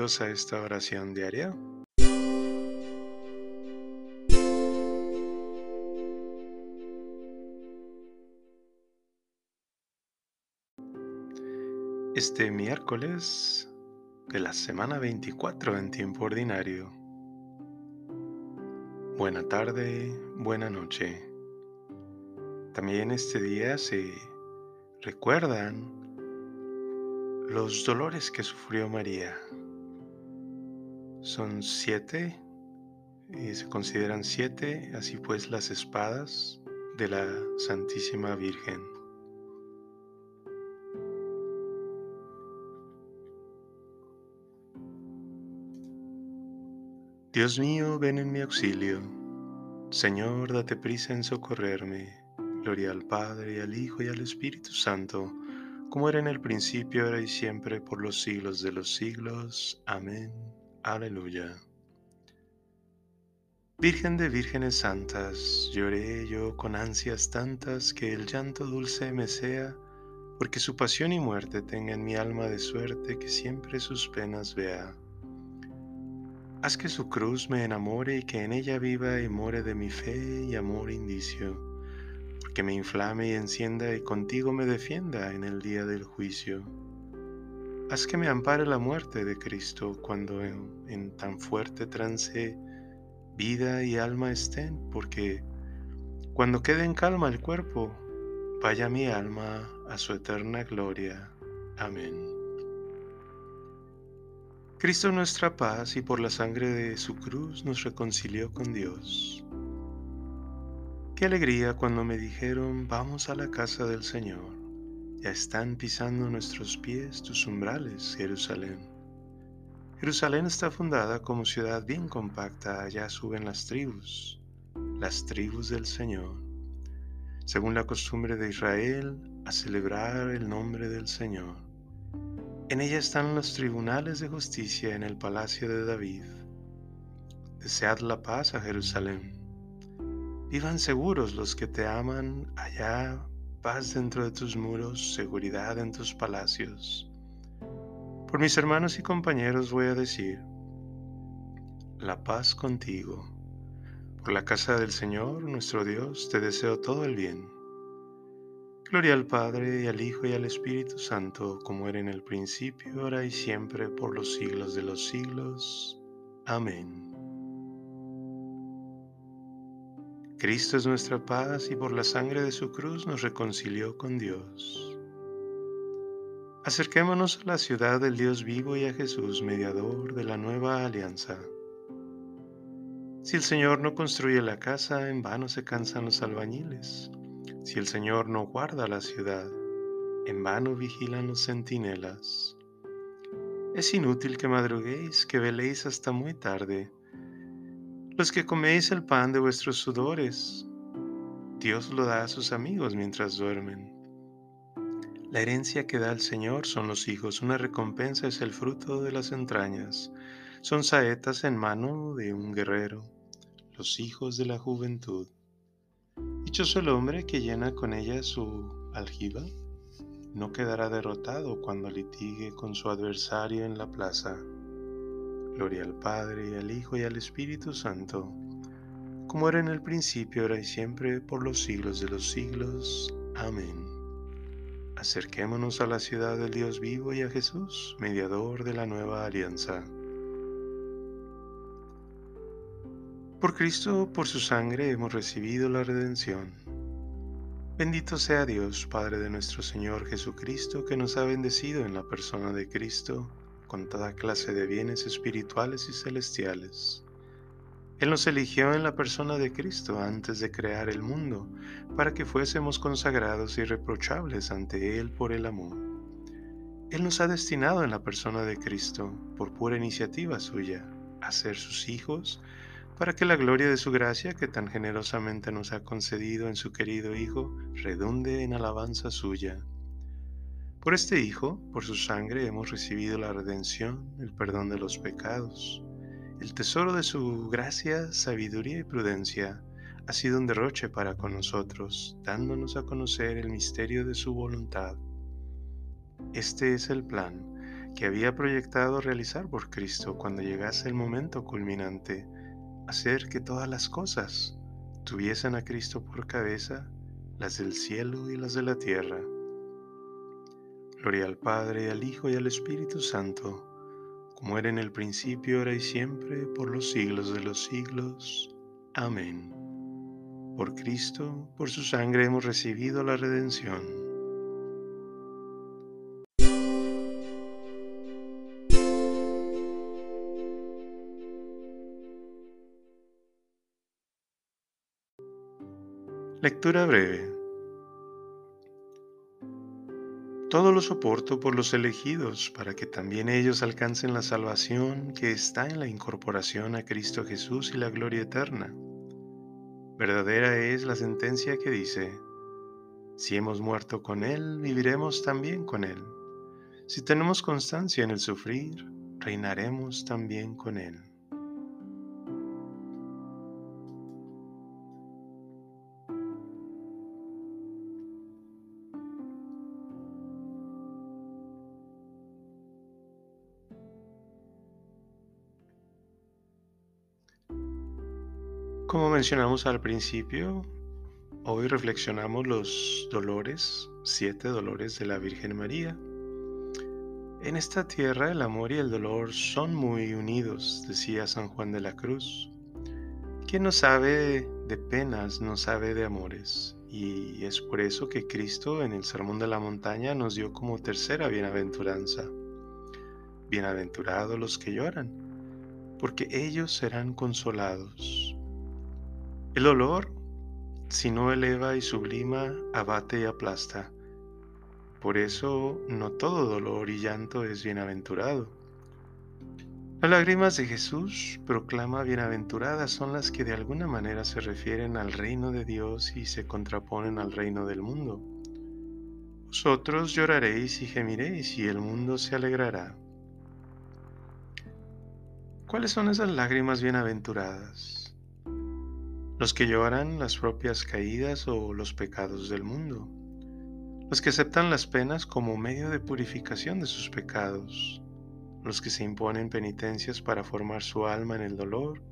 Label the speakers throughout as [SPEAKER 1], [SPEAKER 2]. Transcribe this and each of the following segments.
[SPEAKER 1] A esta oración diaria. Este miércoles de la semana 24 en tiempo ordinario. Buena tarde, buena noche. También este día se recuerdan los dolores que sufrió María son siete y se consideran siete, así pues las espadas de la Santísima Virgen. Dios mío, ven en mi auxilio. Señor, date prisa en socorrerme. Gloria al Padre, al Hijo y al Espíritu Santo como era en el principio, ahora y siempre, por los siglos de los siglos. Amén. Aleluya. Virgen de vírgenes santas, lloré yo con ansias tantas que el llanto dulce me sea, porque su pasión y muerte tenga en mi alma de suerte que siempre sus penas vea. Haz que su cruz me enamore y que en ella viva y more de mi fe y amor indicio que me inflame y encienda y contigo me defienda en el día del juicio. Haz que me ampare la muerte de Cristo cuando en, tan fuerte trance vida y alma estén, porque cuando quede en calma el cuerpo, vaya mi alma a su eterna gloria. Amén. Cristo nuestra paz y por la sangre de su cruz nos reconcilió con Dios. Qué alegría cuando me dijeron, vamos a la casa del Señor. Ya están pisando nuestros pies tus umbrales, Jerusalén. Jerusalén está fundada como ciudad bien compacta, allá suben las tribus, las tribus del Señor, según la costumbre de Israel, a celebrar el nombre del Señor. En ella están los tribunales de justicia en el palacio de David. Desead la paz a Jerusalén Vivan seguros los que te aman allá, paz dentro de tus muros, seguridad en tus palacios. Por mis hermanos y compañeros voy a decir, la paz contigo. Por la casa del Señor, nuestro Dios, te deseo todo el bien. Gloria al Padre y al Hijo y al Espíritu Santo, como era en el principio, ahora y siempre, por los siglos de los siglos. Amén. Cristo es nuestra paz y por la sangre de su cruz nos reconcilió con Dios. Acerquémonos a la ciudad del Dios vivo y a Jesús, mediador de la nueva alianza. Si el Señor no construye la casa, en vano se cansan los albañiles. Si el Señor no guarda la ciudad, en vano vigilan los centinelas. Es inútil que madruguéis, que veléis hasta muy tarde los que coméis el pan de vuestros sudores. Dios lo da a sus amigos mientras duermen. La herencia que da el Señor son los hijos, una recompensa es el fruto de las entrañas. Son saetas en mano de un guerrero, los hijos de la juventud. Dichoso el hombre que llena con ella su aljiba, no quedará derrotado cuando litigue con su adversario en la plaza. Gloria al Padre, y al Hijo, y al Espíritu Santo, como era en el principio, ahora y siempre, por los siglos de los siglos. Amén. Acerquémonos a la ciudad del Dios vivo y a Jesús, mediador de la nueva alianza. Por Cristo, por su sangre, hemos recibido la redención. Bendito sea Dios, Padre de nuestro Señor Jesucristo, que nos ha bendecido en la persona de Cristo con toda clase de bienes espirituales y celestiales. Él nos eligió en la persona de Cristo antes de crear el mundo, para que fuésemos consagrados y reprochables ante Él por el amor. Él nos ha destinado en la persona de Cristo, por pura iniciativa suya, a ser sus hijos, para que la gloria de su gracia que tan generosamente nos ha concedido en su querido Hijo redunde en alabanza suya por este Hijo, por su sangre, hemos recibido la redención, el perdón de los pecados. El tesoro de su gracia, sabiduría y prudencia ha sido un derroche para con nosotros, dándonos a conocer el misterio de su voluntad. Este es el plan que había proyectado realizar por Cristo cuando llegase el momento culminante, hacer que todas las cosas tuviesen a Cristo por cabeza, las del cielo y las de la tierra. Gloria al Padre, al Hijo y al Espíritu Santo, como era en el principio, ahora y siempre, por los siglos de los siglos. Amén. Por Cristo, por su sangre hemos recibido la redención. Lectura breve. Todo lo soporto por los elegidos, para que también ellos alcancen la salvación que está en la incorporación a Cristo Jesús y la gloria eterna. Verdadera es la sentencia que dice, si hemos muerto con Él, viviremos también con Él. Si tenemos constancia en el sufrir, reinaremos también con Él. Mencionamos al principio, hoy reflexionamos los dolores, siete dolores de la Virgen María. En esta tierra el amor y el dolor son muy unidos, decía San Juan de la Cruz. Quien no sabe de penas no sabe de amores, y es por eso que Cristo en el Sermón de la Montaña nos dio como tercera bienaventuranza. Bienaventurados los que lloran, porque ellos serán consolados. El dolor, si no eleva y sublima, abate y aplasta. Por eso no todo dolor y llanto es bienaventurado. Las lágrimas de Jesús, proclama bienaventuradas, son las que de alguna manera se refieren al reino de Dios y se contraponen al reino del mundo. Vosotros lloraréis y gemiréis y el mundo se alegrará. ¿Cuáles son esas lágrimas bienaventuradas? Los que lloran las propias caídas o los pecados del mundo, los que aceptan las penas como medio de purificación de sus pecados, los que se imponen penitencias para formar su alma en el dolor,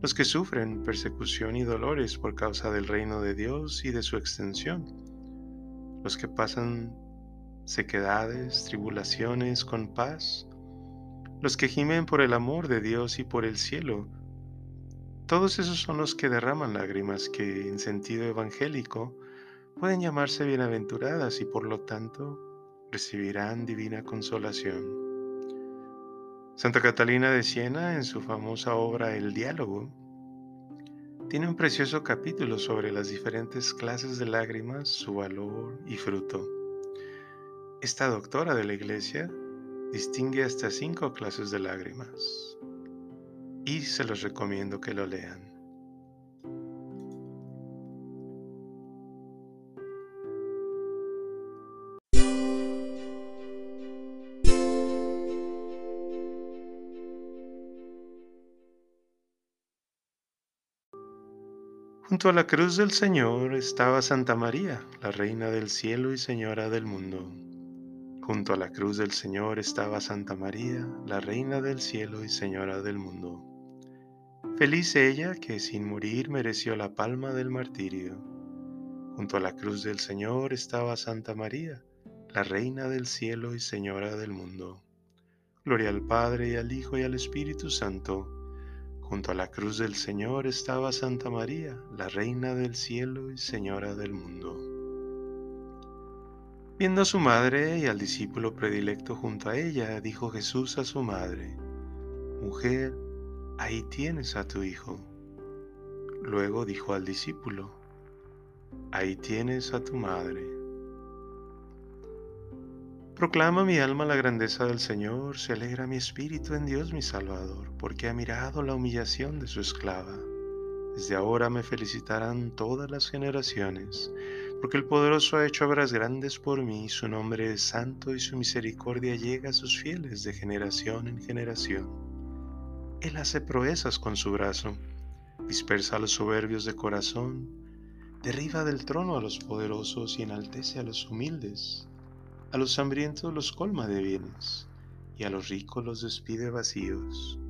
[SPEAKER 1] los que sufren persecución y dolores por causa del reino de Dios y de su extensión, los que pasan sequedades, tribulaciones con paz, los que gimen por el amor de Dios y por el cielo, todos esos son los que derraman lágrimas que en sentido evangélico pueden llamarse bienaventuradas y por lo tanto recibirán divina consolación. Santa Catalina de Siena, en su famosa obra El diálogo, tiene un precioso capítulo sobre las diferentes clases de lágrimas, su valor y fruto. Esta doctora de la Iglesia distingue hasta cinco clases de lágrimas y se los recomiendo que lo lean. Junto a la cruz del Señor estaba Santa María, la Reina del cielo y Señora del mundo. Junto a la cruz del Señor estaba Santa María, la Reina del cielo y Señora del mundo. Feliz ella que sin morir mereció la palma del martirio. Junto a la cruz del Señor estaba Santa María, la Reina del cielo y Señora del mundo. Gloria al Padre y al Hijo y al Espíritu Santo. Junto a la cruz del Señor estaba Santa María, la Reina del cielo y Señora del mundo. Viendo a su madre y al discípulo predilecto junto a ella, dijo Jesús a su madre, Mujer, ahí tienes a tu hijo. Luego dijo al discípulo, ahí tienes a tu madre. Proclama mi alma la grandeza del Señor, se alegra mi espíritu en Dios mi Salvador, porque ha mirado la humillación de su esclava. Desde ahora me felicitarán todas las generaciones, porque el poderoso ha hecho obras grandes por mí, su nombre es santo y su misericordia llega a sus fieles de generación en generación. Él hace proezas con su brazo, dispersa a los soberbios de corazón, derriba del trono a los poderosos y enaltece a los humildes. A los hambrientos los colma de bienes y a los ricos los despide vacíos.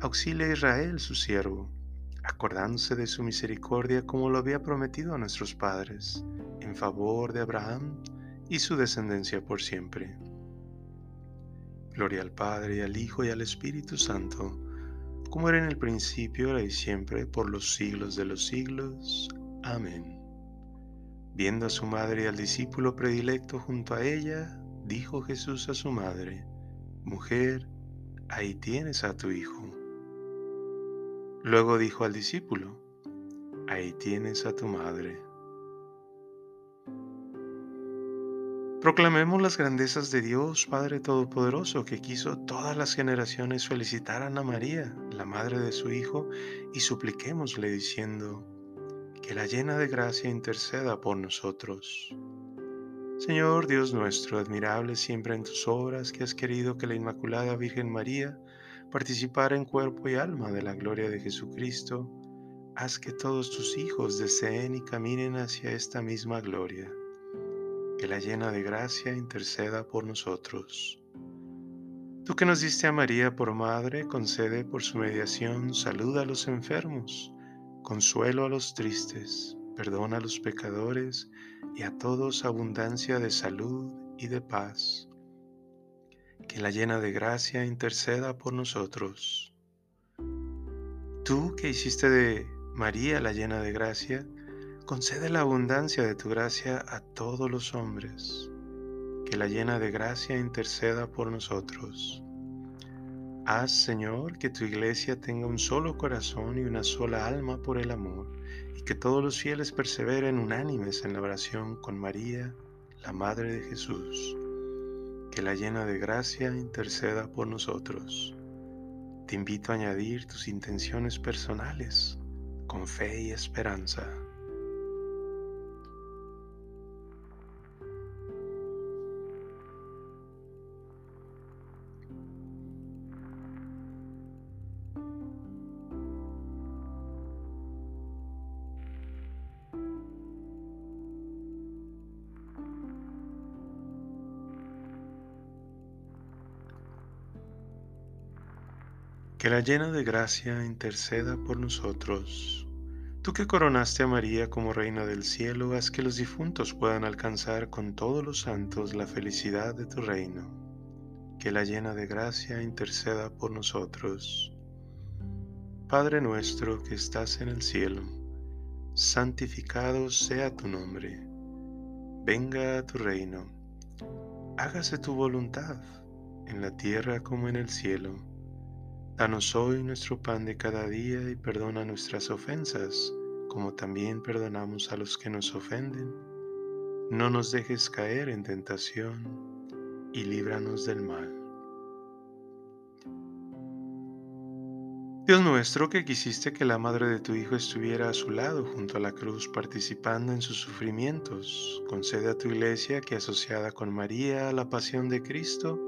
[SPEAKER 1] Auxilia a Israel, su siervo, acordándose de su misericordia como lo había prometido a nuestros padres, en favor de Abraham y su descendencia por siempre. Gloria al Padre, al Hijo, y al Espíritu Santo, como era en el principio, ahora y siempre, por los siglos de los siglos. Amén. Viendo a su madre y al discípulo predilecto junto a ella, dijo Jesús a su madre, Mujer, ahí tienes a tu hijo. Luego dijo al discípulo, Ahí tienes a tu madre. Proclamemos las grandezas de Dios Padre Todopoderoso, que quiso todas las generaciones felicitaran a María, la madre de su Hijo, y supliquémosle diciendo, que la llena de gracia interceda por nosotros. Señor Dios nuestro, admirable siempre en tus obras, que has querido que la Inmaculada Virgen María participara en cuerpo y alma de la gloria de Jesucristo, haz que todos tus hijos deseen y caminen hacia esta misma gloria. Que la llena de gracia interceda por nosotros. Tú que nos diste a María por madre, concede por su mediación salud a los enfermos, consuelo a los tristes, perdona a los pecadores y a todos abundancia de salud y de paz. Que la llena de gracia interceda por nosotros. Tú que hiciste de María la llena de gracia, concede la abundancia de tu gracia a todos los hombres. Que la llena de gracia interceda por nosotros. Haz, Señor, que tu iglesia tenga un solo corazón y una sola alma por el amor, y que todos los fieles perseveren unánimes en la oración con María, la Madre de Jesús. Que la llena de gracia interceda por nosotros. Te invito a añadir tus intenciones personales con fe y esperanza. Que la llena de gracia interceda por nosotros. Tú que coronaste a María como Reina del Cielo, haz que los difuntos puedan alcanzar con todos los santos la felicidad de tu reino. Que la llena de gracia interceda por nosotros. Padre nuestro que estás en el cielo, santificado sea tu nombre. Venga a tu reino. Hágase tu voluntad, en la tierra como en el cielo. Danos hoy nuestro pan de cada día y perdona nuestras ofensas, como también perdonamos a los que nos ofenden. No nos dejes caer en tentación y líbranos del mal. Dios nuestro, que quisiste que la madre de tu Hijo estuviera a su lado junto a la cruz participando en sus sufrimientos, concede a tu iglesia que asociada con María a la pasión de Cristo,